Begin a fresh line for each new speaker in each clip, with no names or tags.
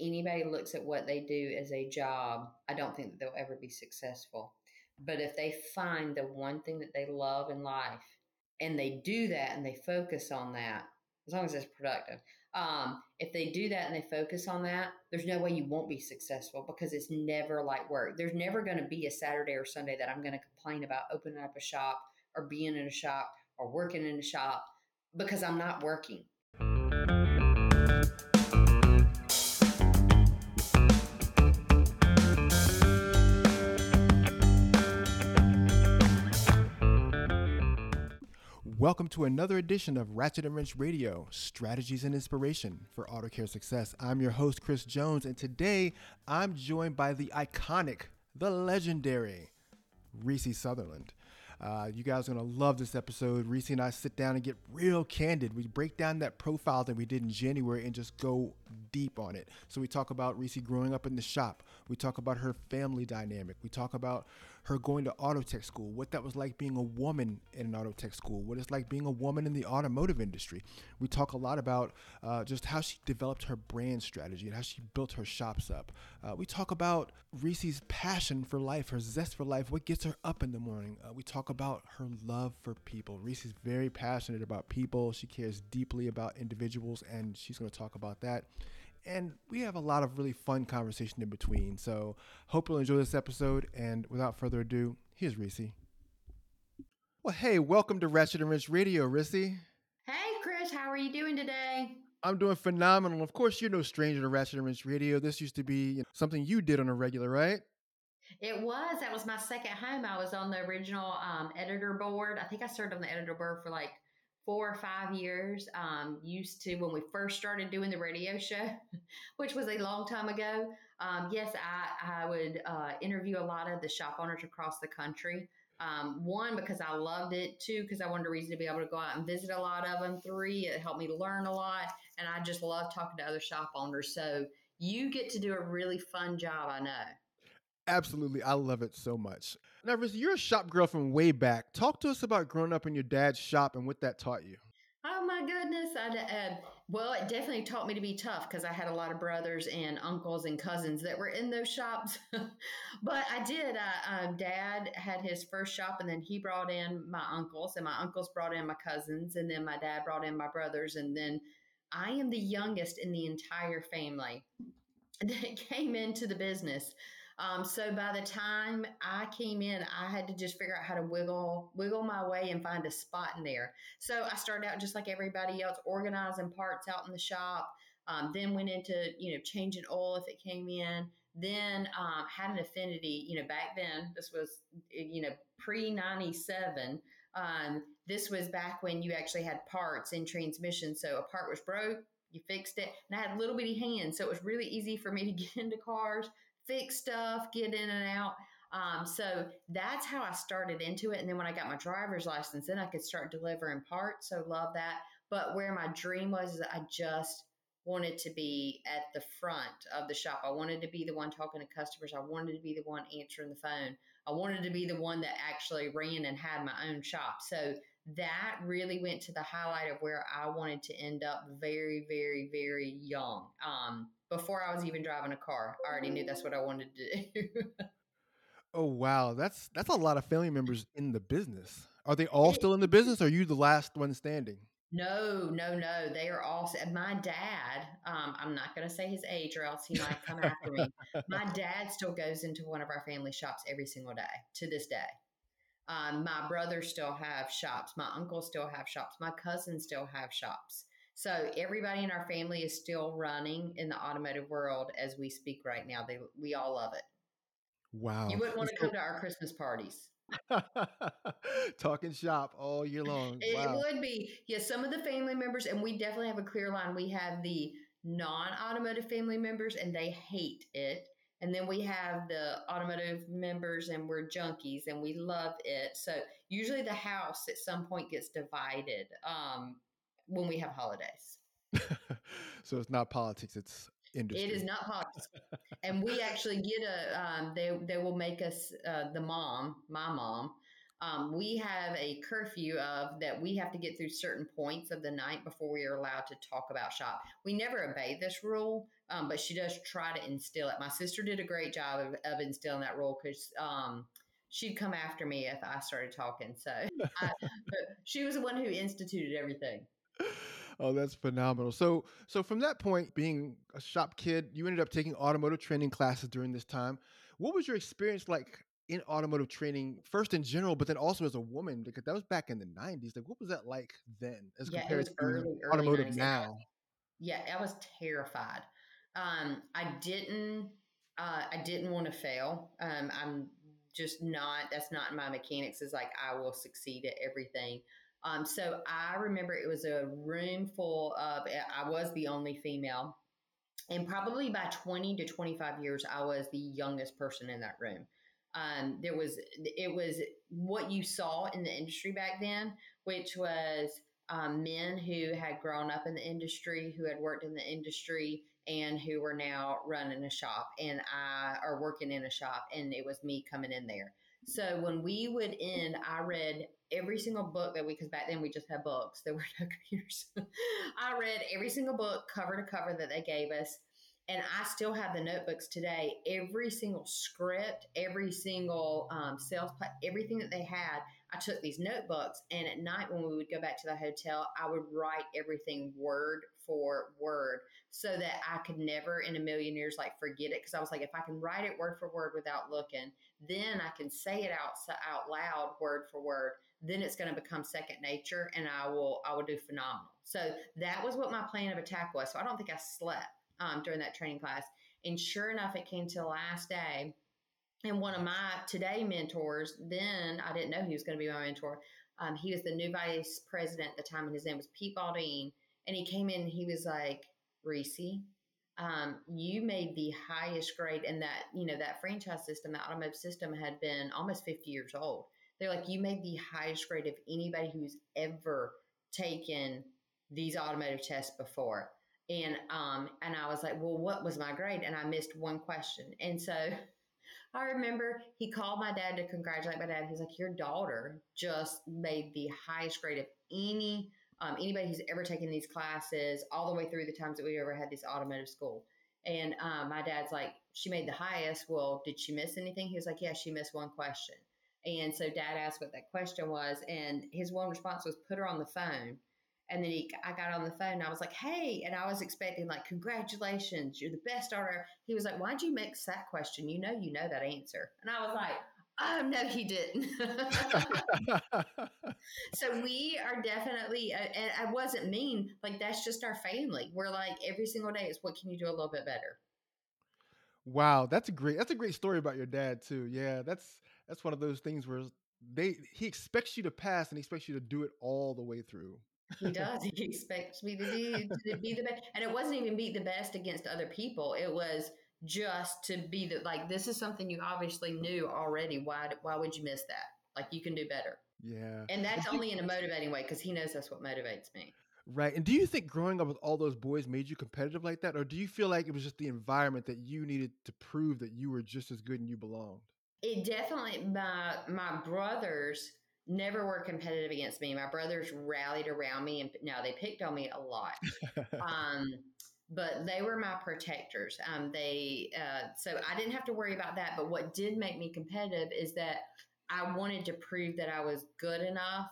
anybody looks at what they do as a job, I don't think that they'll ever be successful. But if they find the one thing that they love in life and they do that and they focus on that, as long as it's productive, um, if they do that and they focus on that, there's no way you won't be successful because it's never like work. There's never going to be a Saturday or Sunday that I'm going to complain about opening up a shop or being in a shop or working in a shop because I'm not working.
Welcome to another edition of Ratchet and Wrench Radio, strategies and inspiration for auto care success. I'm your host, Chris Jones, and today I'm joined by the iconic, the legendary Reese Sutherland. Uh, you guys are going to love this episode. Reese and I sit down and get real candid. We break down that profile that we did in January and just go deep on it. So we talk about Reese growing up in the shop. We talk about her family dynamic. We talk about her going to auto tech school, what that was like being a woman in an auto tech school, what it's like being a woman in the automotive industry. We talk a lot about uh, just how she developed her brand strategy and how she built her shops up. Uh, we talk about Reese's passion for life, her zest for life, what gets her up in the morning. Uh, we talk about her love for people. Reese's very passionate about people. She cares deeply about individuals, and she's going to talk about that and we have a lot of really fun conversation in between. So hope you'll enjoy this episode. And without further ado, here's Reese. Well, hey, welcome to Ratchet and Wrench Radio, Reese. Hey,
Chris, how are you doing today?
I'm doing phenomenal. Of course, you're no stranger to Ratchet and Wrench Radio. This used to be you know, something you did on a regular, right?
It was. That was my second home. I was on the original um, editor board. I think I served on the editor board for like four or five years. Um, used to when we first started doing the radio show, which was a long time ago. Um, yes, I, I would uh, interview a lot of the shop owners across the country. Um, one, because I loved it. Two, because I wanted a reason to be able to go out and visit a lot of them. Three, it helped me learn a lot. And I just love talking to other shop owners. So you get to do a really fun job, I know.
Absolutely. I love it so much. Now, Riz, you're a shop girl from way back. Talk to us about growing up in your dad's shop and what that taught you.
Oh my goodness! I uh, well, it definitely taught me to be tough because I had a lot of brothers and uncles and cousins that were in those shops. but I did. Uh, um, dad had his first shop, and then he brought in my uncles, and my uncles brought in my cousins, and then my dad brought in my brothers, and then I am the youngest in the entire family that came into the business. Um, so by the time I came in, I had to just figure out how to wiggle wiggle my way and find a spot in there. So I started out just like everybody else, organizing parts out in the shop. Um, then went into you know changing oil if it came in. Then um, had an affinity. You know, back then this was you know pre ninety seven. Um, this was back when you actually had parts in transmission. So a part was broke, you fixed it, and I had little bitty hands, so it was really easy for me to get into cars fix stuff, get in and out. Um, so that's how I started into it. And then when I got my driver's license, then I could start delivering parts. So love that. But where my dream was, is I just wanted to be at the front of the shop. I wanted to be the one talking to customers. I wanted to be the one answering the phone. I wanted to be the one that actually ran and had my own shop. So that really went to the highlight of where I wanted to end up very, very, very young. Um, before I was even driving a car. I already knew that's what I wanted to do.
oh wow, that's that's a lot of family members in the business. Are they all still in the business? Or are you the last one standing?
No, no, no. They are all. My dad. Um, I'm not going to say his age, or else he might come after me. My dad still goes into one of our family shops every single day to this day. Um, my brothers still have shops. My uncles still have shops. My cousins still have shops. So everybody in our family is still running in the automotive world as we speak right now. They we all love it.
Wow.
You wouldn't want to come to our Christmas parties.
Talking shop all year long.
It, wow. would be. Yeah, some of the family members, and we definitely have a clear line. We have the non automotive family members, and they hate it. And then we have the automotive members, and we're junkies, and we love it. So usually the house at some point gets divided. Um, when we have holidays.
so it's not politics; it's industry.
It is not politics, and we actually get a. Um, they they will make us uh, the mom, my mom. um, we have a curfew of that we have to get through certain points of the night before we are allowed to talk about shop. We never obey this rule, um, but she does try to instill it. My sister did a great job of, of instilling that rule because um, she'd come after me if I started talking. So I, she was the one who instituted everything.
Oh, that's phenomenal. So, so from that point, being a shop kid, you ended up taking automotive training classes during this time. What was your experience like in automotive training, first in general, but then also as a woman? Because that was back in the '90s. Like, what was that like then, as yeah, compared to early, early automotive 90s. now?
Yeah, I was terrified. Um, I didn't. Uh, I didn't want to fail. Um, I'm just not. That's not my mechanics. Is like I will succeed at everything. Um, so I remember it was a room full of, eh, I was the only female. And probably by 20 to 25 years, I was the youngest person in that room. Um, there was, it was what you saw in the industry back then, which was um, men who had grown up in the industry, who had worked in the industry, and who were now running a shop and I are working in a shop and it was me coming in there. So when we would end, I read every single book that we, because back then we just had books, there were no computers. I read every single book cover to cover that they gave us. And I still have the notebooks today. Every single script, every single um, sales plan, everything that they had, I took these notebooks. And at night, when we would go back to the hotel, I would write everything word for word so that I could never in a million years like forget it. Cause I was like, if I can write it word for word without looking, then I can say it out, out loud word for word then it's going to become second nature and I will I will do phenomenal. So that was what my plan of attack was. So I don't think I slept um, during that training class. And sure enough, it came to the last day. And one of my today mentors, then I didn't know he was going to be my mentor. Um, he was the new vice president at the time, and his name was Pete Baldine. And he came in he was like, Reese, um, you made the highest grade, and that you know that franchise system, the automotive system, had been almost 50 years old. They're like, you made the highest grade of anybody who's ever taken these automotive tests before. And um, and I was like, well, what was my grade? And I missed one question. And so I remember he called my dad to congratulate my dad. He's like, your daughter just made the highest grade of any um, anybody who's ever taken these classes, all the way through the times that we ever had this automotive school. And um, my dad's like, she made the highest. Well, did she miss anything? He was like, yeah, she missed one question. And so dad asked what that question was, and his one response was put her on the phone. And then he, I got on the phone and I was like, hey, and I was expecting like, congratulations, you're the best order. He was like, why'd you mix that question? You know, you know that answer. And I was like, oh, no, he didn't. so we are definitely, uh, and I wasn't mean, like that's just our family. We're like, every single day is what can you do a little bit better?
Wow, that's a great that's a great story about your dad too. Yeah, that's that's one of those things where they he expects you to pass and he expects you to do it all the way through.
He does. He expects me to, do, to be the best, and it wasn't even be the best against other people. It was just to be the like. This is something you obviously knew already. Why? Why would you miss that? Like you can do better.
Yeah,
and that's only in a motivating way because he knows that's what motivates me.
Right. And do you think growing up with all those boys made you competitive like that? Or do you feel like it was just the environment that you needed to prove that you were just as good and you belonged?
It definitely, my, my brothers never were competitive against me. My brothers rallied around me and now they picked on me a lot. um, but they were my protectors. Um, they, uh, so I didn't have to worry about that. But what did make me competitive is that I wanted to prove that I was good enough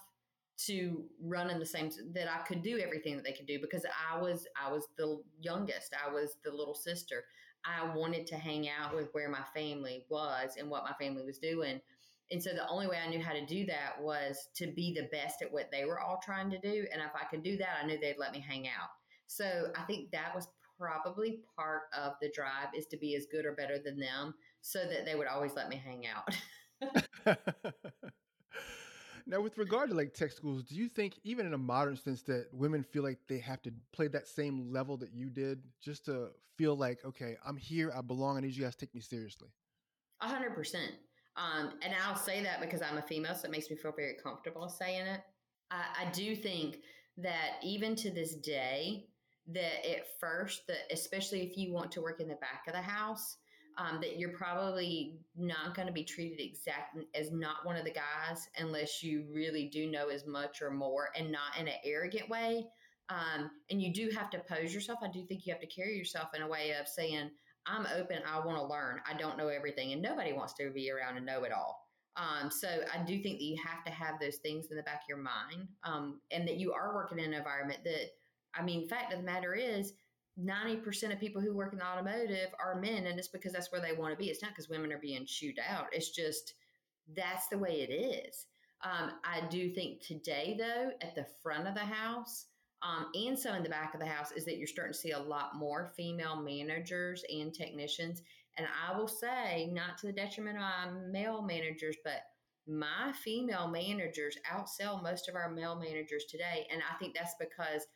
to run in the same that I could do everything that they could do because I was I was the youngest. I was the little sister. I wanted to hang out with where my family was and what my family was doing. And so the only way I knew how to do that was to be the best at what they were all trying to do. And if I could do that, I knew they'd let me hang out. So I think that was probably part of the drive is to be as good or better than them so that they would always let me hang out.
Now, with regard to like tech schools, do you think even in a modern sense that women feel like they have to play that same level that you did just to feel like, okay, I'm here, I belong, I need you guys to take me seriously?
A hundred percent. Um, and I'll say that because I'm a female, so it makes me feel very comfortable saying it. I, I do think that even to this day, that at first, that especially if you want to work in the back of the house, um, that you're probably not going to be treated exactly as not one of the guys unless you really do know as much or more and not in an arrogant way. Um, and you do have to pose yourself. I do think you have to carry yourself in a way of saying, I'm open. I want to learn. I don't know everything. And nobody wants to be around and know it all. Um, so I do think that you have to have those things in the back of your mind um, and that you are working in an environment that, I mean, fact of the matter is, 90% of people who work in the automotive are men, and it's because that's where they want to be. It's not because women are being chewed out. It's just that's the way it is. Um, I do think today, though, at the front of the house um, and some in the back of the house, is that you're starting to see a lot more female managers and technicians. And I will say, not to the detriment of my male managers, but my female managers outsell most of our male managers today. And I think that's because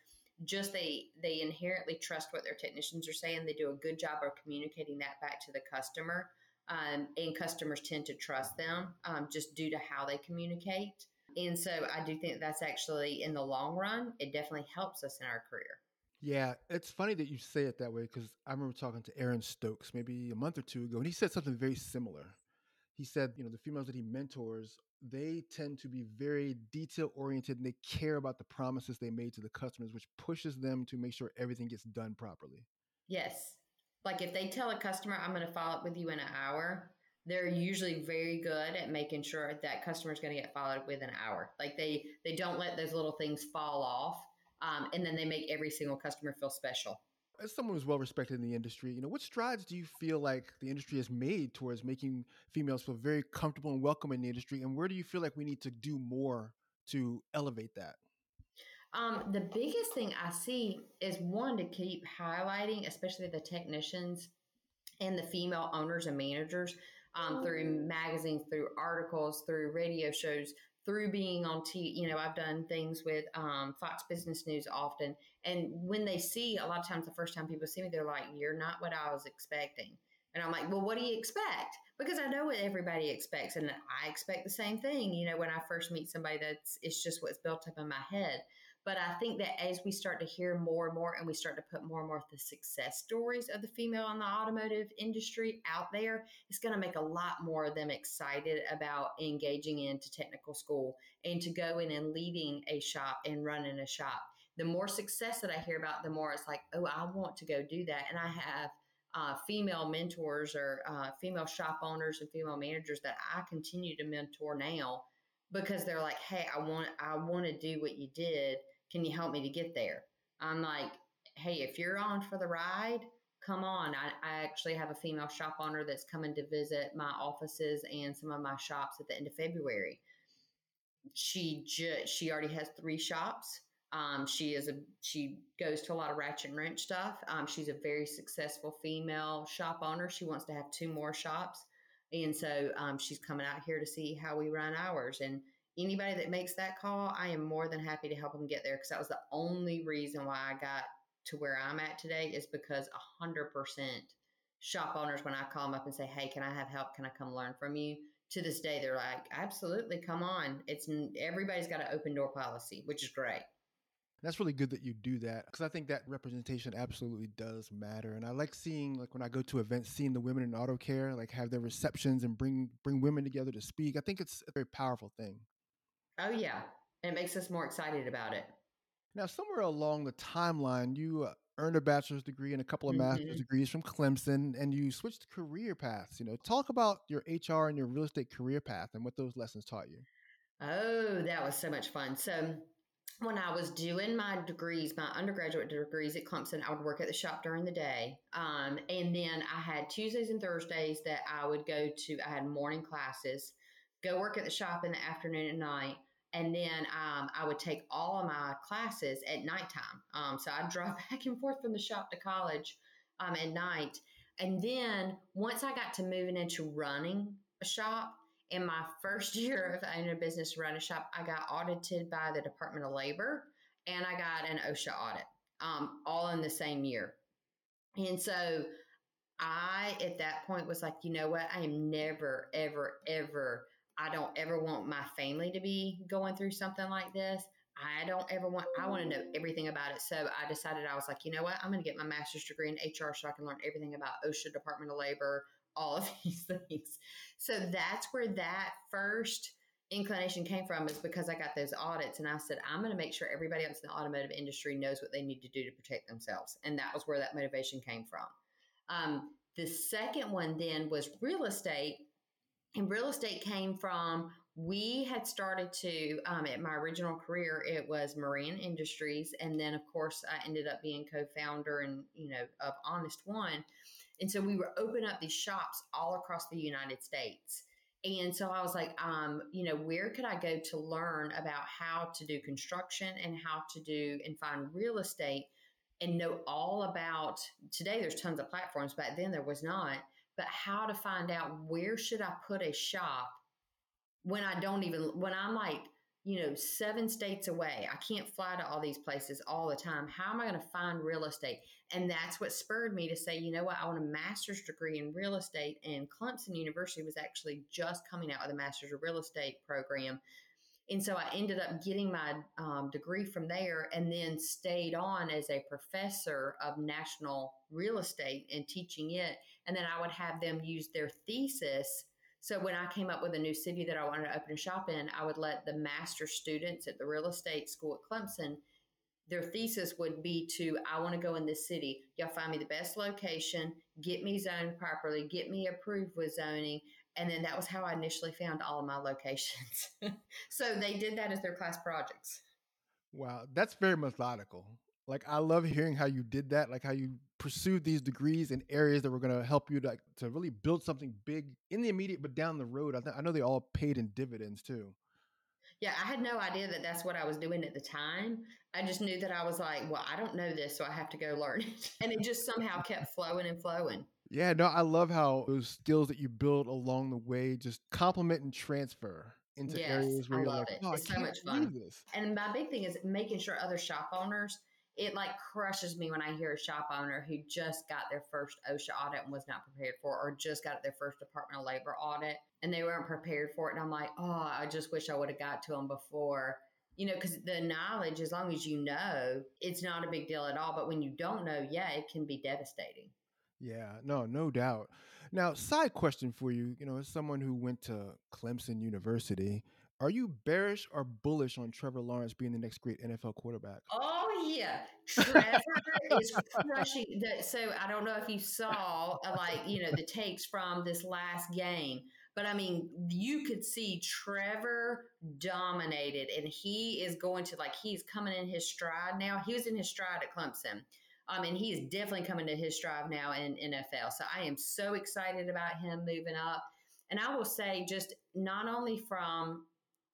just they they inherently trust what their technicians are saying. They do a good job of communicating that back to the customer, um, and customers tend to trust them um, just due to how they communicate. And so I do think that's actually in the long run, it definitely helps us in our career.
Yeah, it's funny that you say it that way because I remember talking to Aaron Stokes maybe a month or two ago, and he said something very similar. He said, you know, the females that he mentors they tend to be very detail oriented and they care about the promises they made to the customers, which pushes them to make sure everything gets done properly.
Yes. Like if they tell a customer, I'm going to follow up with you in an hour, they're usually very good at making sure that customer is going to get followed within an hour. Like they, they don't let those little things fall off. Um, and then they make every single customer feel special
as someone who's well respected in the industry, you know, what strides do you feel like the industry has made towards making females feel very comfortable and welcome in the industry? And where do you feel like we need to do more to elevate that?
Um, the biggest thing I see is one to keep highlighting, especially the technicians and the female owners and managers um, through mm-hmm. magazines, through articles, through radio shows, through being on TV, you know, I've done things with um, Fox Business News often. And when they see, a lot of times, the first time people see me, they're like, You're not what I was expecting. And I'm like, Well, what do you expect? Because I know what everybody expects. And I expect the same thing, you know, when I first meet somebody that's, it's just what's built up in my head. But I think that as we start to hear more and more and we start to put more and more of the success stories of the female in the automotive industry out there, it's going to make a lot more of them excited about engaging into technical school and to go in and leading a shop and running a shop. The more success that I hear about, the more it's like, oh, I want to go do that. And I have uh, female mentors or uh, female shop owners and female managers that I continue to mentor now because they're like, hey, I want I want to do what you did can you help me to get there? I'm like, hey, if you're on for the ride, come on. I, I actually have a female shop owner that's coming to visit my offices and some of my shops at the end of February. She ju- she already has three shops. Um, she is a she goes to a lot of ratchet and wrench stuff. Um, she's a very successful female shop owner. She wants to have two more shops, and so um, she's coming out here to see how we run ours. And anybody that makes that call, I am more than happy to help them get there because that was the only reason why I got to where I'm at today is because 100% shop owners, when I call them up and say, Hey, can I have help? Can I come learn from you? To this day, they're like, Absolutely, come on. It's everybody's got an open door policy, which is great.
That's really good that you do that because I think that representation absolutely does matter. And I like seeing, like when I go to events, seeing the women in auto care, like have their receptions and bring bring women together to speak. I think it's a very powerful thing.
Oh, yeah. It makes us more excited about it.
Now, somewhere along the timeline, you uh, earned a bachelor's degree and a couple of mm-hmm. master's degrees from Clemson, and you switched career paths. You know, talk about your HR and your real estate career path and what those lessons taught you.
Oh, that was so much fun. So, when I was doing my degrees, my undergraduate degrees at Clemson, I would work at the shop during the day. Um, and then I had Tuesdays and Thursdays that I would go to, I had morning classes, go work at the shop in the afternoon and night and then um, I would take all of my classes at nighttime. Um, so I'd drive back and forth from the shop to college um, at night. And then once I got to moving into running a shop, in my first year of owning a business to run a shop, I got audited by the Department of Labor and I got an OSHA audit, um, all in the same year. And so I, at that point, was like, you know what? I am never, ever, ever I don't ever want my family to be going through something like this. I don't ever want, I want to know everything about it. So I decided I was like, you know what? I'm going to get my master's degree in HR so I can learn everything about OSHA, Department of Labor, all of these things. So that's where that first inclination came from is because I got those audits and I said, I'm going to make sure everybody else in the automotive industry knows what they need to do to protect themselves. And that was where that motivation came from. Um, the second one then was real estate. And real estate came from we had started to um, at my original career it was Moran Industries, and then of course I ended up being co-founder and you know of Honest One, and so we were opening up these shops all across the United States. And so I was like, um, you know, where could I go to learn about how to do construction and how to do and find real estate and know all about today there's tons of platforms, back then there was not, but how to find out where should I put a shop when I don't even when I'm like you know, seven states away. I can't fly to all these places all the time. How am I going to find real estate? And that's what spurred me to say, you know what, I want a master's degree in real estate. And Clemson University was actually just coming out with a master's of real estate program. And so I ended up getting my um, degree from there and then stayed on as a professor of national real estate and teaching it. And then I would have them use their thesis so when I came up with a new city that I wanted to open a shop in, I would let the master students at the real estate school at Clemson, their thesis would be to, I want to go in this city. Y'all find me the best location, get me zoned properly, get me approved with zoning. And then that was how I initially found all of my locations. so they did that as their class projects.
Wow, that's very methodical. Like I love hearing how you did that, like how you pursued these degrees in areas that were going to help you to, to really build something big in the immediate, but down the road. I, th- I know they all paid in dividends too.
Yeah, I had no idea that that's what I was doing at the time. I just knew that I was like, well, I don't know this, so I have to go learn it. And it just somehow kept flowing and flowing.
Yeah, no, I love how those skills that you build along the way just complement and transfer into
yes,
areas where
I
you're
love
like,
it.
oh,
it's
I
so much fun.
This.
And my big thing is making sure other shop owners it like crushes me when I hear a shop owner who just got their first OSHA audit and was not prepared for, or just got their first Department of Labor audit and they weren't prepared for it. And I'm like, oh, I just wish I would have got to them before. You know, because the knowledge, as long as you know, it's not a big deal at all. But when you don't know, yeah, it can be devastating.
Yeah, no, no doubt. Now, side question for you, you know, as someone who went to Clemson University, are you bearish or bullish on Trevor Lawrence being the next great NFL quarterback?
Oh yeah, Trevor is crushing. The, so I don't know if you saw uh, like you know the takes from this last game, but I mean you could see Trevor dominated, and he is going to like he's coming in his stride now. He was in his stride at Clemson. I mean, he is definitely coming to his stride now in NFL. So I am so excited about him moving up. And I will say, just not only from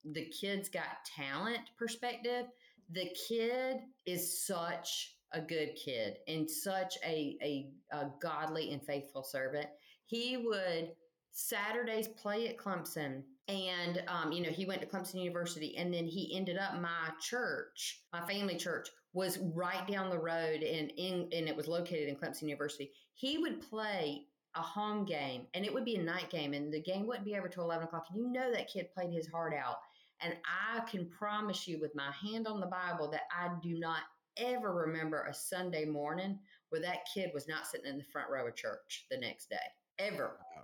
the kid's got talent perspective, the kid is such a good kid and such a, a, a godly and faithful servant. He would Saturdays play at Clemson. And, um, you know, he went to Clemson University and then he ended up my church, my family church was right down the road and in, and it was located in Clemson University. He would play a home game and it would be a night game and the game wouldn't be over till 11 o'clock. And you know, that kid played his heart out. And I can promise you with my hand on the Bible that I do not ever remember a Sunday morning where that kid was not sitting in the front row of church the next day. Ever. Wow.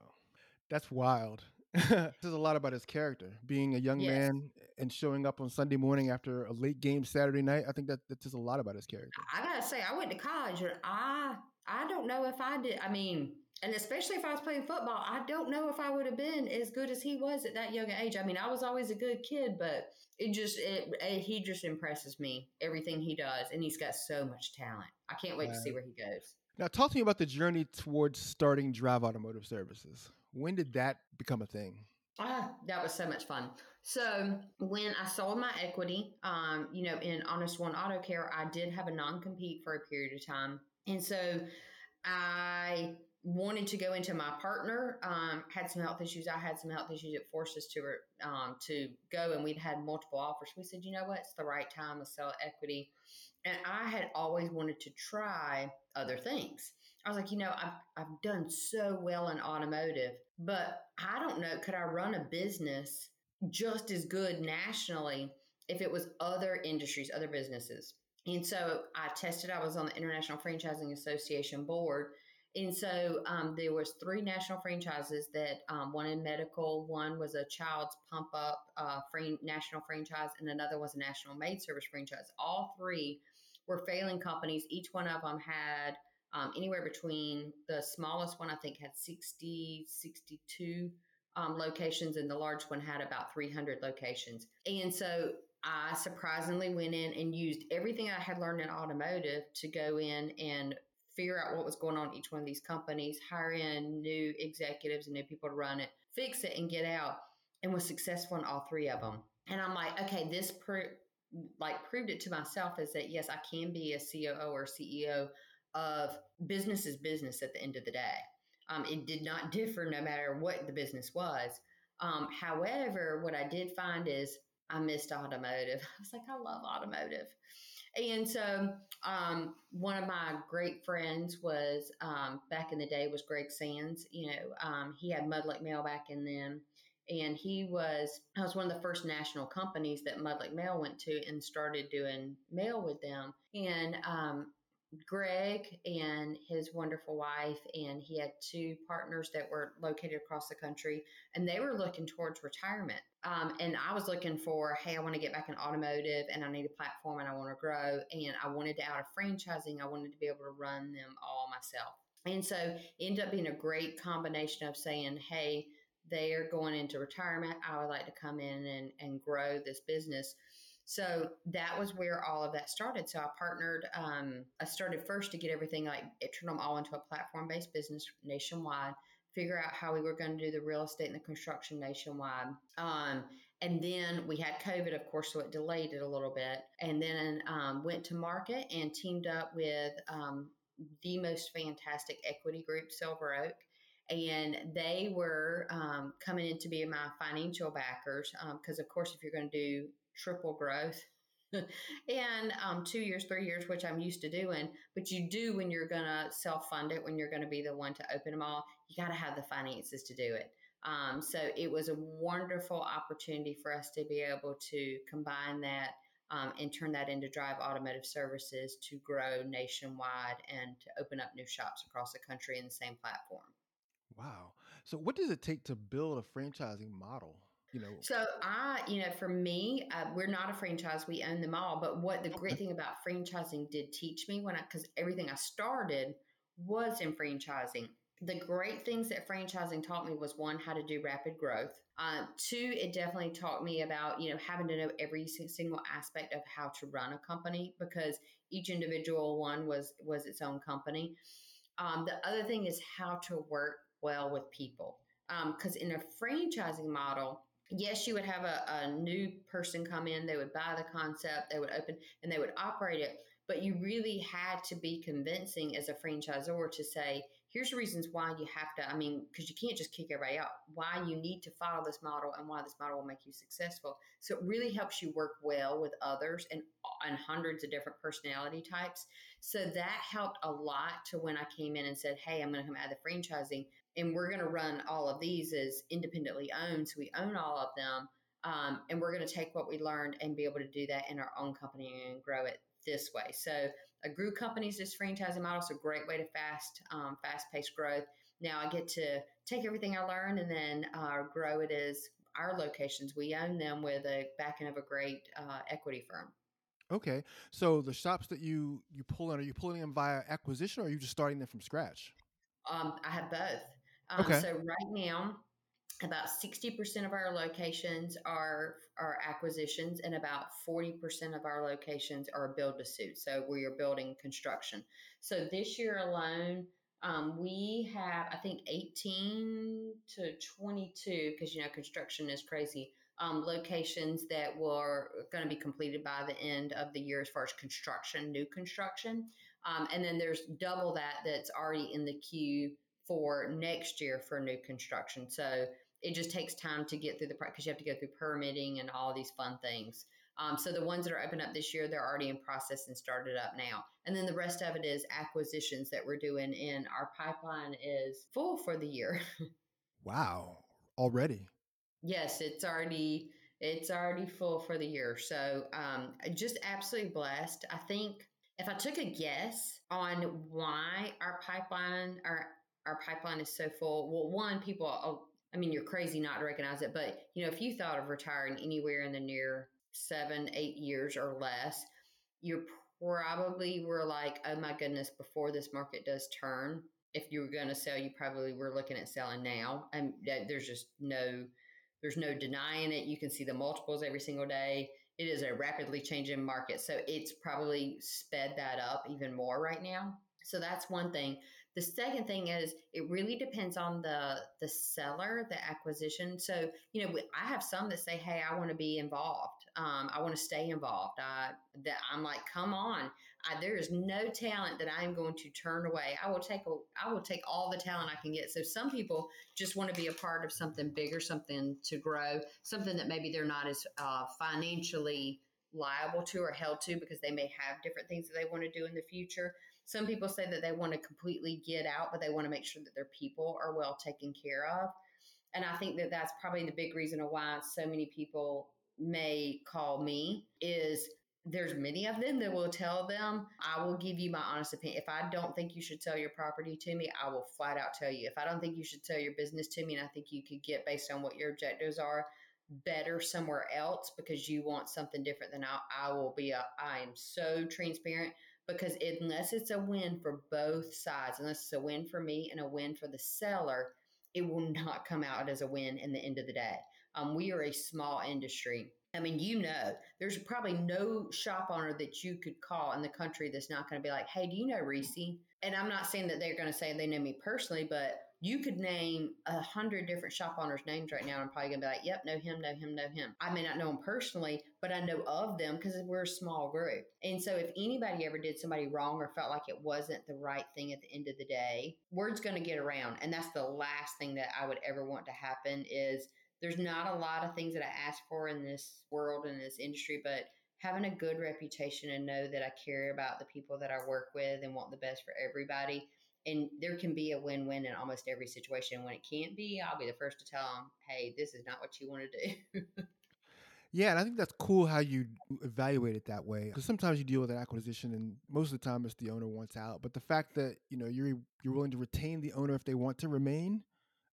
That's wild. Says a lot about his character. Being a young yes. man and showing up on Sunday morning after a late game Saturday night. I think that that says a lot about his character.
I gotta say, I went to college and I I don't know if I did. I mean, and especially if I was playing football, I don't know if I would have been as good as he was at that young age. I mean, I was always a good kid, but it just it, it he just impresses me everything he does, and he's got so much talent. I can't wait to see where he goes.
Now, talk to me about the journey towards starting Drive Automotive Services. When did that become a thing?
Ah, that was so much fun. So when I sold my equity, um, you know, in Honest One Auto Care, I did have a non compete for a period of time, and so I wanted to go into my partner um, had some health issues. I had some health issues it forced us to um, to go and we'd had multiple offers. We said you know what? It's the right time to sell equity. And i had always wanted to try other things. I was like you know i've, I've done so well in automotive but i don't know could i run a business just as good nationally if it was other industries other businesses? And so i tested. I was on the international franchising association board And so um, there was three national franchises that um, one in medical, one was a child's pump up uh, free, national franchise, and another was a national maid service franchise. All three were failing companies. Each one of them had um, anywhere between the smallest one, I think, had 60, 62 um, locations, and the large one had about 300 locations. And so I surprisingly went in and used everything I had learned in automotive to go in and figure out what was going on in each one of these companies, hire in new executives and new people to run it, fix it, and get out. And was successful in all three of them. And I'm like, okay, this like proved it to myself is that yes, I can be a COO or CEO of business is business at the end of the day. Um, it did not differ no matter what the business was. Um, however, what I did find is I missed automotive. I was like, I love automotive. And so, um, one of my great friends was um, back in the day was Greg Sands. You know, um, he had Mudlick Mail back in then, and he was I was one of the first national companies that Mudlick Mail went to and started doing mail with them. And um, Greg and his wonderful wife, and he had two partners that were located across the country, and they were looking towards retirement. Um, and I was looking for, hey, I want to get back in automotive, and I need a platform, and I want to grow, and I wanted to out of franchising, I wanted to be able to run them all myself. And so it ended up being a great combination of saying, hey, they are going into retirement. I would like to come in and, and grow this business. So that was where all of that started. So I partnered, um, I started first to get everything like turn them all into a platform based business nationwide, figure out how we were going to do the real estate and the construction nationwide. Um, and then we had COVID, of course, so it delayed it a little bit. And then um, went to market and teamed up with um, the most fantastic equity group, Silver Oak and they were um, coming in to be my financial backers because, um, of course, if you're going to do triple growth and um, two years, three years, which I'm used to doing. But you do when you're going to self fund it, when you're going to be the one to open them all, you got to have the finances to do it. Um, so it was a wonderful opportunity for us to be able to combine that um, and turn that into Drive Automotive Services to grow nationwide and to open up new shops across the country in the same platform.
Wow. So, what does it take to build a franchising model? You know
so i you know for me uh, we're not a franchise we own them all but what the great thing about franchising did teach me when i because everything i started was in franchising. The great things that franchising taught me was one how to do rapid growth. Uh, two it definitely taught me about you know having to know every single aspect of how to run a company because each individual one was was its own company. Um, the other thing is how to work well with people. Because um, in a franchising model yes, you would have a, a new person come in, they would buy the concept, they would open and they would operate it. But you really had to be convincing as a franchisor to say, here's the reasons why you have to, I mean, because you can't just kick everybody out, why you need to follow this model and why this model will make you successful. So it really helps you work well with others and, and hundreds of different personality types. So that helped a lot to when I came in and said, hey, I'm going to come out of the franchising and we're going to run all of these as independently owned. So we own all of them. Um, and we're going to take what we learned and be able to do that in our own company and grow it this way. So a group companies this franchising model is a great way to fast, um, fast paced growth. Now I get to take everything I learned and then uh, grow it as our locations. We own them with a backing of a great uh, equity firm.
Okay, so the shops that you you pull in, are you pulling them via acquisition, or are you just starting them from scratch?
Um, I have both. Um, okay. So right now, about 60% of our locations are are acquisitions and about 40% of our locations are build to suit so we are building construction so this year alone um, we have i think 18 to 22 because you know construction is crazy um, locations that were going to be completed by the end of the year as far as construction new construction um, and then there's double that that's already in the queue for next year for new construction. So it just takes time to get through the because you have to go through permitting and all these fun things. Um, so the ones that are open up this year, they're already in process and started up now. And then the rest of it is acquisitions that we're doing, and our pipeline is full for the year.
wow, already?
Yes, it's already it's already full for the year. So um, just absolutely blessed. I think If I took a guess on why our pipeline, our our pipeline is so full, well, one, people, oh, I mean, you're crazy not to recognize it, but you know, if you thought of retiring anywhere in the near seven, eight years or less, you're probably were like, oh my goodness, before this market does turn, if you were going to sell, you probably were looking at selling now. And there's just no, there's no denying it. You can see the multiples every single day. It is a rapidly changing market. So it's probably sped that up even more right now. So that's one thing. The second thing is it really depends on the the seller, the acquisition. So you know, I have some that say, "Hey, I want to be involved. Um, I want to stay involved." I, that I'm like, "Come on, I, there is no talent that I am going to turn away. I will take a, I will take all the talent I can get." So some people just want to be a part of something bigger, something to grow, something that maybe they're not as uh, financially liable to or held to because they may have different things that they want to do in the future. Some people say that they want to completely get out, but they want to make sure that their people are well taken care of. And I think that that's probably the big reason why so many people may call me is there's many of them that will tell them, I will give you my honest opinion. If I don't think you should sell your property to me, I will flat out tell you. If I don't think you should sell your business to me and I think you could get based on what your objectives are better somewhere else because you want something different than I, I will be a, I am so transparent because unless it's a win for both sides, unless it's a win for me and a win for the seller, it will not come out as a win in the end of the day. Um, we are a small industry. I mean, you know, there's probably no shop owner that you could call in the country that's not going to be like, hey, do you know Reese? And I'm not saying that they're going to say they know me personally, but you could name a hundred different shop owners' names right now. I'm probably gonna be like, yep, know him, know him, know him. I may not know him personally, but I know of them because we're a small group. And so if anybody ever did somebody wrong or felt like it wasn't the right thing at the end of the day, word's gonna get around. And that's the last thing that I would ever want to happen is there's not a lot of things that I ask for in this world in this industry, but having a good reputation and know that I care about the people that I work with and want the best for everybody and there can be a win-win in almost every situation. When it can't be, I'll be the first to tell them, "Hey, this is not what you want to do."
yeah, and I think that's cool how you evaluate it that way. Because sometimes you deal with an acquisition, and most of the time it's the owner wants out. But the fact that you know you're you're willing to retain the owner if they want to remain,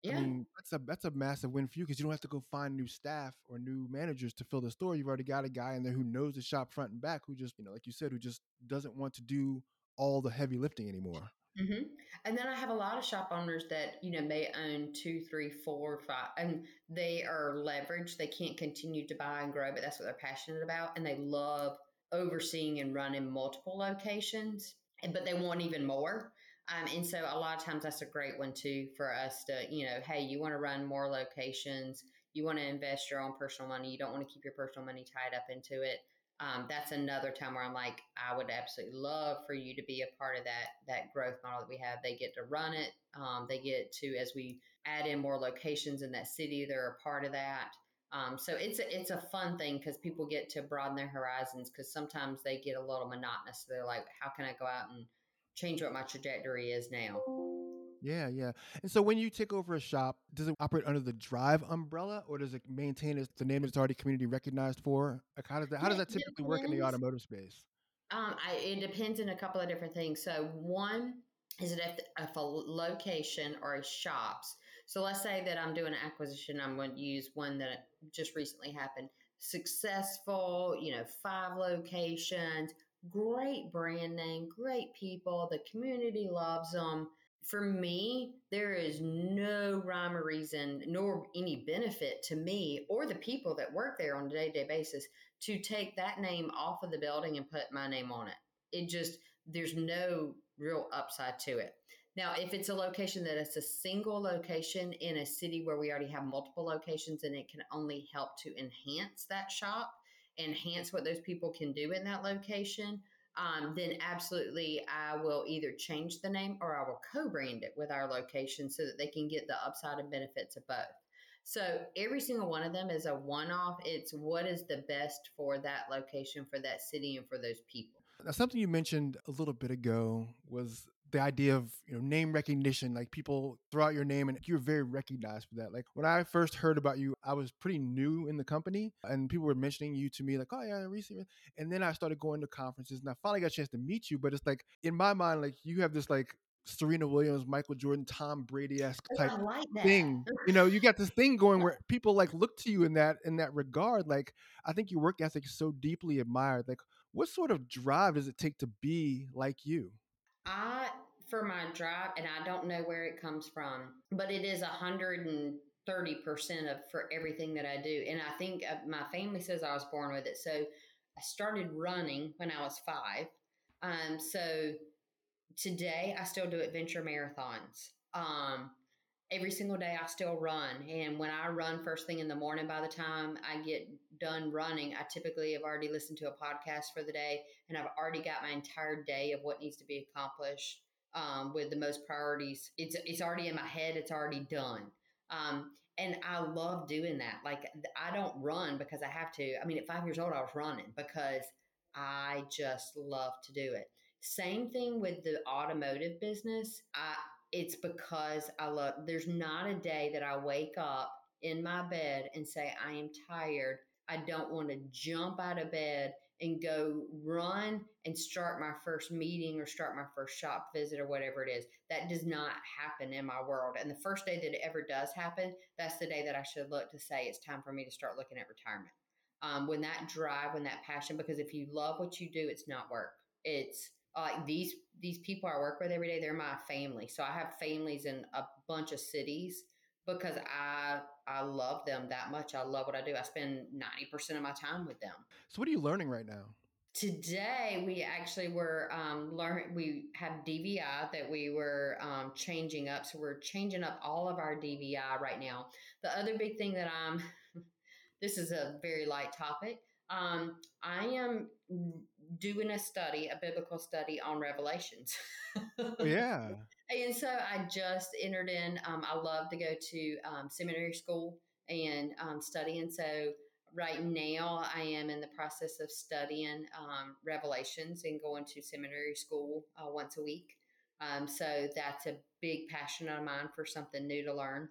yeah. I mean that's a that's a massive win for you because you don't have to go find new staff or new managers to fill the store. You've already got a guy in there who knows the shop front and back, who just you know, like you said, who just doesn't want to do all the heavy lifting anymore.
Mm-hmm. And then I have a lot of shop owners that you know may own two, three, four, five, and they are leveraged. They can't continue to buy and grow, but that's what they're passionate about, and they love overseeing and running multiple locations. But they want even more. Um, and so a lot of times that's a great one too for us to you know, hey, you want to run more locations, you want to invest your own personal money, you don't want to keep your personal money tied up into it um, that's another time where I'm like, I would absolutely love for you to be a part of that that growth model that we have. They get to run it. Um, they get to as we add in more locations in that city, they're a part of that. Um, so it's a, it's a fun thing because people get to broaden their horizons because sometimes they get a little monotonous. They're like, how can I go out and change what my trajectory is now?
Yeah, yeah. And so when you take over a shop, does it operate under the Drive umbrella, or does it maintain its the name it's already community recognized for? Like how does that how does that typically work in the automotive space?
Um, I, it depends on a couple of different things. So one is it if, if a location or a shops. So let's say that I'm doing an acquisition. I'm going to use one that just recently happened. Successful, you know, five locations, great brand name, great people. The community loves them for me, there is no rhyme or reason nor any benefit to me or the people that work there on a day to day basis to take that name off of the building and put my name on it. It just, there's no real upside to it. Now, if it's a location that it's a single location in a city where we already have multiple locations and it can only help to enhance that shop, enhance what those people can do in that location, um, then absolutely I will either change the name or I will co brand it with our location so that they can get the upside and benefits of both. So every single one of them is a one off. It's what is the best for that location, for that city, and for those people.
Now, something you mentioned a little bit ago was the idea of you know name recognition like people throw out your name and you're very recognized for that like when i first heard about you i was pretty new in the company and people were mentioning you to me like oh yeah recently and then i started going to conferences and i finally got a chance to meet you but it's like in my mind like you have this like Serena Williams, Michael Jordan, Tom Brady esque type
like
thing. You know, you got this thing going where people like look to you in that in that regard. Like, I think your work ethic is so deeply admired. Like, what sort of drive does it take to be like you?
I for my drive, and I don't know where it comes from, but it is a hundred and thirty percent of for everything that I do. And I think uh, my family says I was born with it. So I started running when I was five. Um, so today I still do adventure marathons. Um, every single day I still run. And when I run first thing in the morning, by the time I get done running, I typically have already listened to a podcast for the day and I've already got my entire day of what needs to be accomplished um, with the most priorities. It's, it's already in my head. It's already done. Um, and I love doing that. Like I don't run because I have to. I mean, at five years old, I was running because I just love to do it. Same thing with the automotive business. I, it's because I love, there's not a day that I wake up in my bed and say, I am tired. I don't want to jump out of bed and go run and start my first meeting or start my first shop visit or whatever it is. That does not happen in my world. And the first day that it ever does happen, that's the day that I should look to say it's time for me to start looking at retirement. Um, when that drive, when that passion, because if you love what you do, it's not work. It's like these these people I work with every day, they're my family. So I have families in a bunch of cities because I I love them that much. I love what I do. I spend 90% of my time with them.
So, what are you learning right now?
Today we actually were um, learn. We have DVI that we were um, changing up. So we're changing up all of our DVI right now. The other big thing that I'm this is a very light topic. Um, I am doing a study, a biblical study on Revelations.
yeah.
And so I just entered in. Um, I love to go to um, seminary school and um, study. And so right now I am in the process of studying um, Revelations and going to seminary school uh, once a week. Um, so that's a big passion of mine for something new to learn.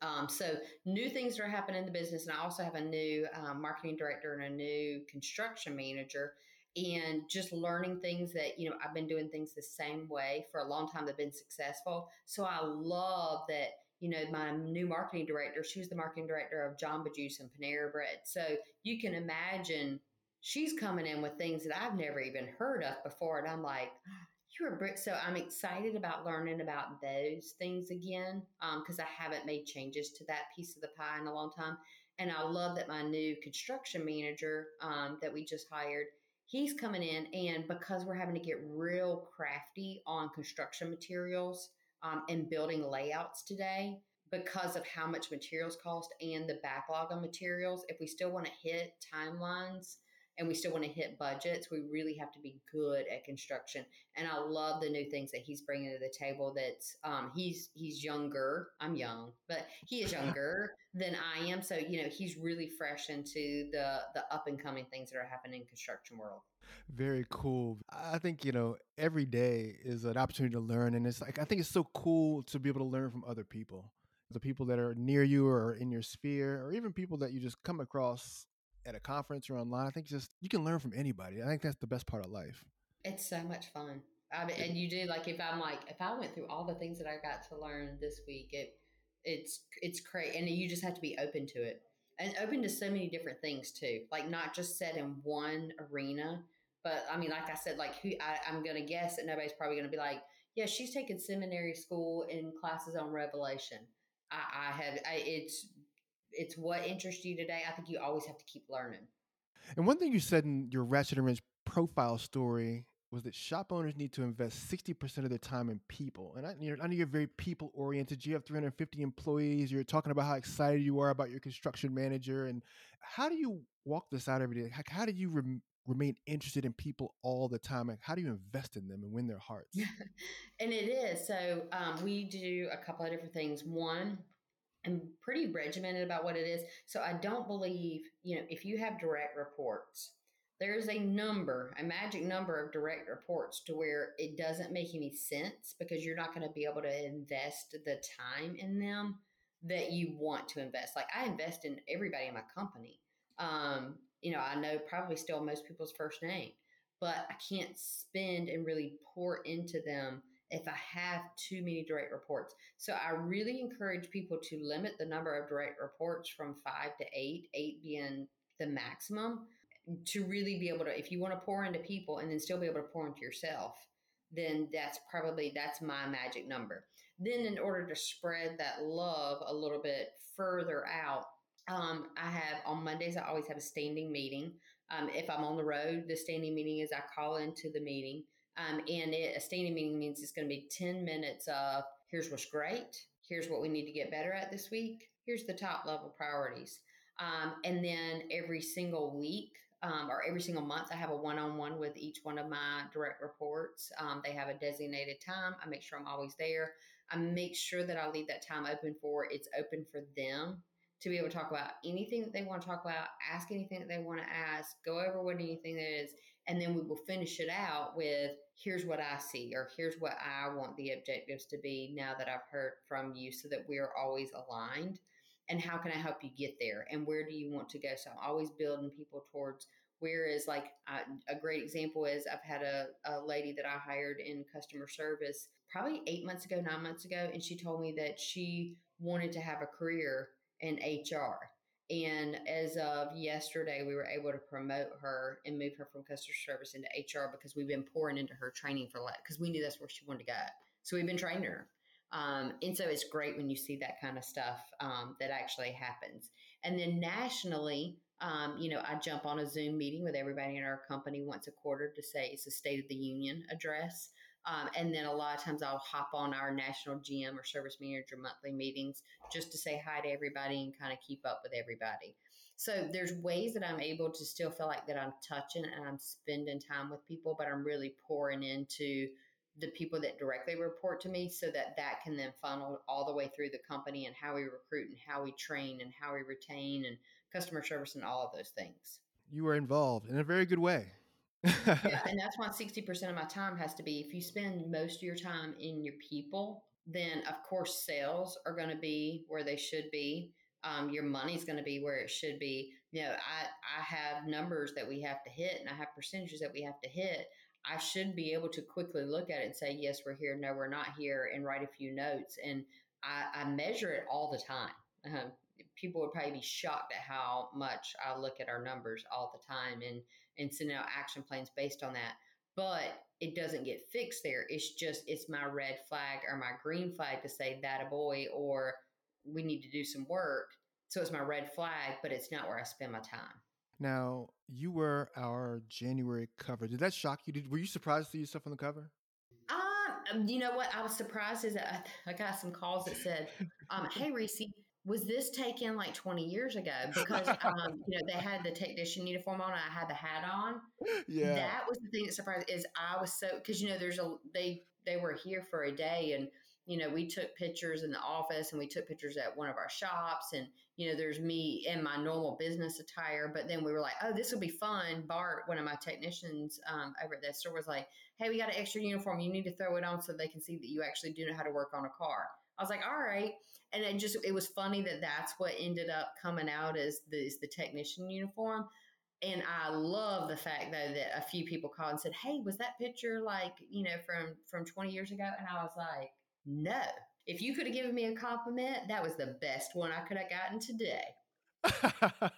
Um, so new things are happening in the business, and I also have a new um, marketing director and a new construction manager, and just learning things that you know I've been doing things the same way for a long time. They've been successful, so I love that. You know, my new marketing director, she was the marketing director of Jamba Juice and Panera Bread. So you can imagine she's coming in with things that I've never even heard of before. And I'm like, you're a Brit, so I'm excited about learning about those things again because um, I haven't made changes to that piece of the pie in a long time. And I love that my new construction manager um, that we just hired, he's coming in, and because we're having to get real crafty on construction materials um, and building layouts today, because of how much materials cost and the backlog of materials, if we still want to hit timelines and we still want to hit budgets, we really have to be good at construction. And I love the new things that he's bringing to the table. That's um, he's he's younger. I'm young, but he is younger than I am. So you know he's really fresh into the the up and coming things that are happening in construction world.
Very cool. I think you know every day is an opportunity to learn, and it's like I think it's so cool to be able to learn from other people the people that are near you or in your sphere, or even people that you just come across at a conference or online. I think just you can learn from anybody. I think that's the best part of life.
It's so much fun. I mean, and you do like if I'm like if I went through all the things that I got to learn this week, it it's it's great, and you just have to be open to it and open to so many different things too. Like not just set in one arena, but I mean, like I said, like who I, I'm gonna guess that nobody's probably gonna be like, yeah, she's taking seminary school in classes on Revelation. I, I have I, it's it's what interests you today. I think you always have to keep learning.
And one thing you said in your Ratchet and Wrench profile story was that shop owners need to invest 60% of their time in people. And I, you know, I know you're very people oriented. You have 350 employees. You're talking about how excited you are about your construction manager. And how do you walk this out every day? How, how do you rem- remain interested in people all the time? Like, how do you invest in them and win their hearts?
and it is. So um, we do a couple of different things. One, I'm pretty regimented about what it is. So I don't believe, you know, if you have direct reports, there's a number, a magic number of direct reports to where it doesn't make any sense because you're not going to be able to invest the time in them that you want to invest. Like I invest in everybody in my company. Um, you know, I know probably still most people's first name, but I can't spend and really pour into them if I have too many direct reports. So I really encourage people to limit the number of direct reports from five to eight, eight being the maximum, to really be able to, if you want to pour into people and then still be able to pour into yourself, then that's probably that's my magic number. Then in order to spread that love a little bit further out, um, I have on Mondays I always have a standing meeting. Um, if I'm on the road, the standing meeting is I call into the meeting um, and it, a standing meeting means it's going to be 10 minutes of here's what's great, here's what we need to get better at this week, here's the top level priorities. Um, and then every single week um, or every single month, I have a one on one with each one of my direct reports. Um, they have a designated time. I make sure I'm always there. I make sure that I leave that time open for it's open for them to be able to talk about anything that they want to talk about, ask anything that they want to ask, go over what anything that is, and then we will finish it out with here's what I see or here's what I want the objectives to be now that I've heard from you so that we're always aligned. And how can I help you get there? And where do you want to go? So I'm always building people towards Whereas, like uh, a great example is I've had a, a lady that I hired in customer service probably eight months ago, nine months ago, and she told me that she wanted to have a career in HR. And as of yesterday, we were able to promote her and move her from customer service into HR because we've been pouring into her training for like, because we knew that's where she wanted to go. So we've been training her. Um, and so it's great when you see that kind of stuff um, that actually happens. And then nationally, um, you know, I jump on a Zoom meeting with everybody in our company once a quarter to say it's a State of the Union address. Um, and then a lot of times I'll hop on our national GM or service manager monthly meetings just to say hi to everybody and kind of keep up with everybody. So there's ways that I'm able to still feel like that I'm touching and I'm spending time with people, but I'm really pouring into the people that directly report to me so that that can then funnel all the way through the company and how we recruit and how we train and how we retain and customer service and all of those things.
You were involved in a very good way
yeah, and that's why 60% of my time has to be if you spend most of your time in your people, then of course sales are going to be where they should be. Um, your money's going to be where it should be. You know, I, I have numbers that we have to hit and I have percentages that we have to hit. I should be able to quickly look at it and say, yes, we're here. No, we're not here and write a few notes. And I, I measure it all the time. Uh, people would probably be shocked at how much I look at our numbers all the time and and send out action plans based on that. But it doesn't get fixed there. It's just it's my red flag or my green flag to say that a boy or we need to do some work. So it's my red flag, but it's not where I spend my time.
Now you were our January cover. Did that shock you? Did, were you surprised to see yourself on the cover?
Um, you know what? I was surprised is that I got some calls that said, um, "Hey, Reese, was this taken like 20 years ago? Because um, you know they had the technician uniform on and i had the hat on.
Yeah.
That was the thing that surprised is i was so because you know there's a they they were here for a day and you know we took pictures in the office and we took pictures at one of our shops and you know there's me in my normal business attire but then we were like oh this will be fun. Bart one of my technicians um, over at that store was like hey we got an extra uniform. You need to throw it on so they can see that you actually do know how to work on a car. I was like all right and it just it was funny that that's what ended up coming out as the, the technician uniform. And i love the fact though that a few people called and said hey was that picture like you know from from 20 years ago? And i was like no. If you could have given me a compliment that was the best one i could have gotten today.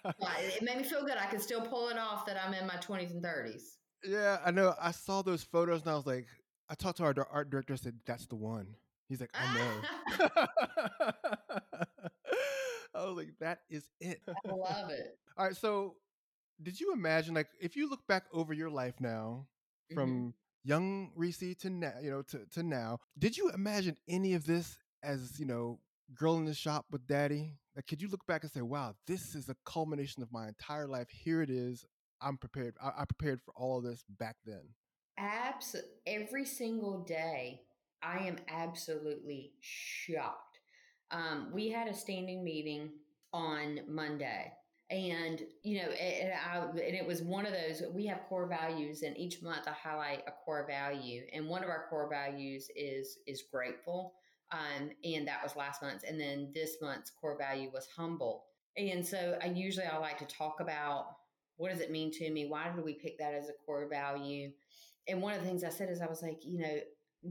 It made me feel good. I could still pull it off that i'm in my 20s and 30s
yeah i know. I saw those photos and i was like i talked to our art director I said that's the one He's like, I know. I was like, that is it.
I love it.
All right. So, did you imagine, like, if you look back over your life now, from mm-hmm. young Reese to now, you know, to, to now, did you imagine any of this as, you know, girl in the shop with daddy? Like, could you look back and say, wow, this is a culmination of my entire life. Here it is. I'm prepared. I, I prepared for all of this back then.
Absolutely. Every single day, I am absolutely shocked. Um, we had a standing meeting on Monday, And you know, and, I, and it was one of those. We have core values, and each month I highlight a core value. And one of our core values is is grateful, um, and that was last month's. And then this month's core value was humble. And so I usually I like to talk about what does it mean to me? Why did we pick that as a core value? And one of the things I said is I was like, you know,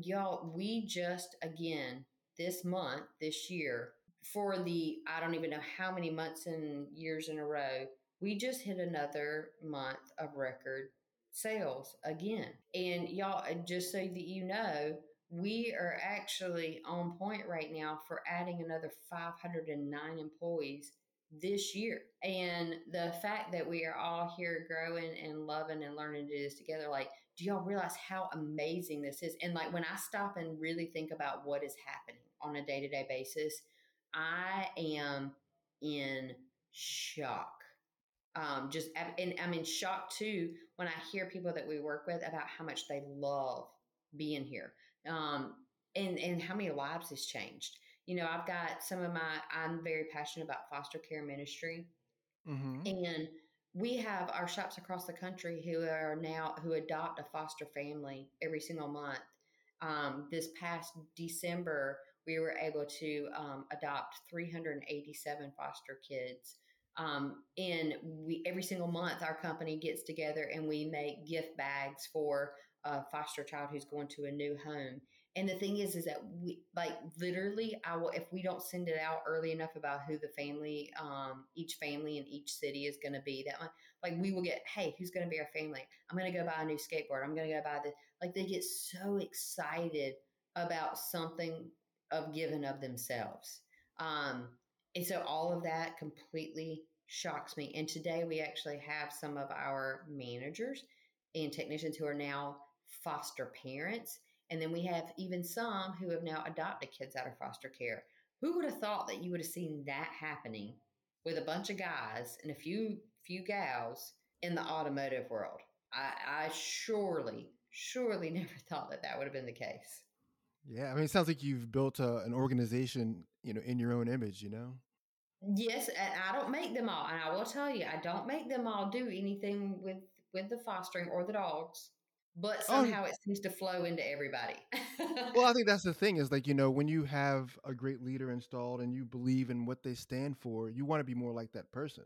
y'all, we just again this month, this year, for the I don't even know how many months and years in a row, we just hit another month of record sales again. And y'all, uh, just so that you know, we are actually on point right now for adding another 509 employees this year. And the fact that we are all here growing and loving and learning to do this together, like, do y'all realize how amazing this is? And like when I stop and really think about what is happening on a day to day basis, I am in shock. Um, just and I'm in shock too when I hear people that we work with about how much they love being here, um, and and how many lives has changed you know, I've got some of my, I'm very passionate about foster care ministry. Mm-hmm. And we have our shops across the country who are now, who adopt a foster family every single month. Um, this past December, we were able to um, adopt 387 foster kids. Um, and we every single month, our company gets together and we make gift bags for a foster child who's going to a new home. And the thing is, is that we like literally, I will if we don't send it out early enough about who the family, um, each family in each city is going to be. That one, like we will get, hey, who's going to be our family? I'm going to go buy a new skateboard. I'm going to go buy this. Like they get so excited about something of giving of themselves. Um, and so all of that completely shocks me. And today we actually have some of our managers and technicians who are now foster parents and then we have even some who have now adopted kids out of foster care. Who would have thought that you would have seen that happening with a bunch of guys and a few few gals in the automotive world? I, I surely, surely never thought that that would have been the case.
Yeah, I mean, it sounds like you've built a, an organization, you know, in your own image. You know.
Yes, and I don't make them all, and I will tell you, I don't make them all do anything with with the fostering or the dogs but somehow oh. it seems to flow into everybody.
well, I think that's the thing is like, you know, when you have a great leader installed and you believe in what they stand for, you want to be more like that person.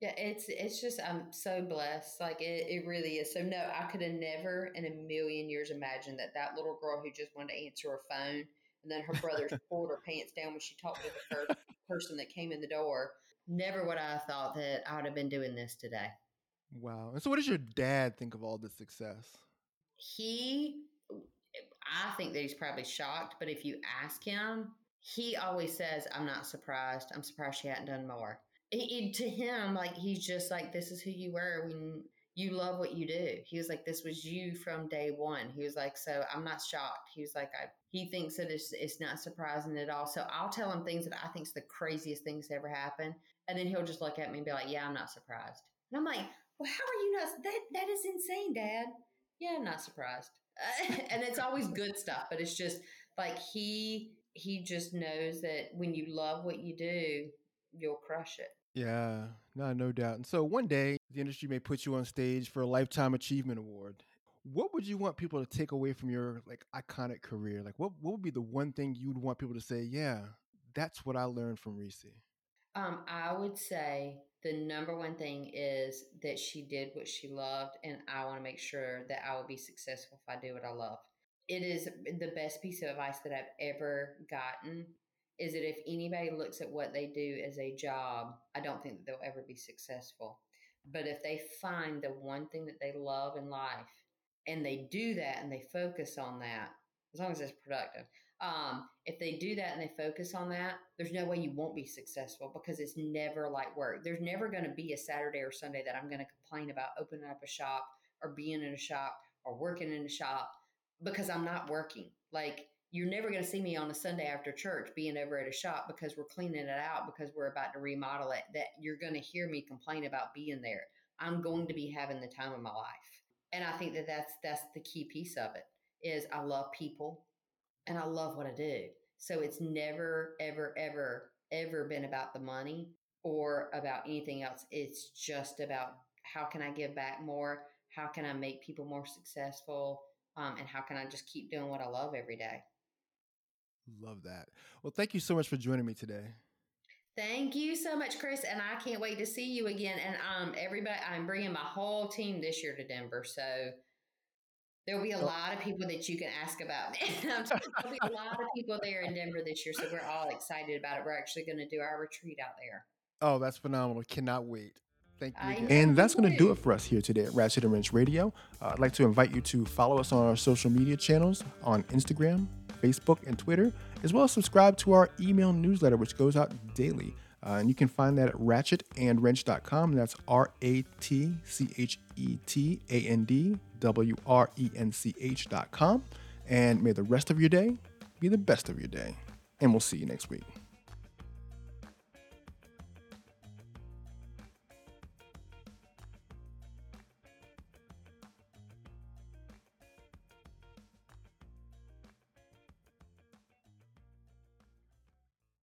Yeah, it's it's just I'm so blessed. Like it, it really is. So no, I could have never in a million years imagined that that little girl who just wanted to answer her phone and then her brothers pulled her pants down when she talked to the first person that came in the door. Never would I have thought that I would have been doing this today.
Wow. And so, what does your dad think of all this success?
He, I think that he's probably shocked, but if you ask him, he always says, I'm not surprised. I'm surprised she hadn't done more. To him, like, he's just like, this is who you were when you love what you do. He was like, this was you from day one. He was like, so I'm not shocked. He was like, I, he thinks that it's, it's not surprising at all. So I'll tell him things that I think's the craziest things that ever happened. And then he'll just look at me and be like, yeah, I'm not surprised. And I'm like, well, how are you not? That that is insane, Dad. Yeah, I'm not surprised. and it's always good stuff, but it's just like he he just knows that when you love what you do, you'll crush it.
Yeah, no, no doubt. And so one day the industry may put you on stage for a lifetime achievement award. What would you want people to take away from your like iconic career? Like what what would be the one thing you would want people to say, yeah, that's what I learned from Reese?
Um, I would say the number one thing is that she did what she loved, and I want to make sure that I will be successful if I do what I love. It is the best piece of advice that I've ever gotten. Is that if anybody looks at what they do as a job, I don't think that they'll ever be successful. But if they find the one thing that they love in life and they do that and they focus on that, as long as it's productive, um, if they do that and they focus on that, there's no way you won't be successful because it's never like work. There's never going to be a Saturday or Sunday that I'm going to complain about opening up a shop or being in a shop or working in a shop because I'm not working. Like you're never going to see me on a Sunday after church being over at a shop because we're cleaning it out because we're about to remodel it. That you're going to hear me complain about being there. I'm going to be having the time of my life. And I think that that's that's the key piece of it is I love people and I love what I do. So it's never, ever, ever, ever been about the money. or about anything else. It's just about how can I give back more? How can I make people more successful? Um, and how can I just keep doing what I love every day?
Love that. Well, thank you so much for joining me today.
Thank you so much, Chris, and I can't wait to see you again. And um, everybody, I'm bringing my whole team this year to Denver, so there'll be a lot of people that you can ask about. there'll be a lot of people there in Denver this year, so we're all excited about it. We're actually going to do our retreat out there.
Oh, that's phenomenal! Cannot wait. Thank you. And that's going to do it for us here today at Ratchet and Wrench Radio. Uh, I'd like to invite you to follow us on our social media channels on Instagram, Facebook, and Twitter, as well as subscribe to our email newsletter, which goes out daily. Uh, and you can find that at ratchetandwrench.com. That's R A T C H E T A N D W R E N C H.com. And may the rest of your day be the best of your day. And we'll see you next week.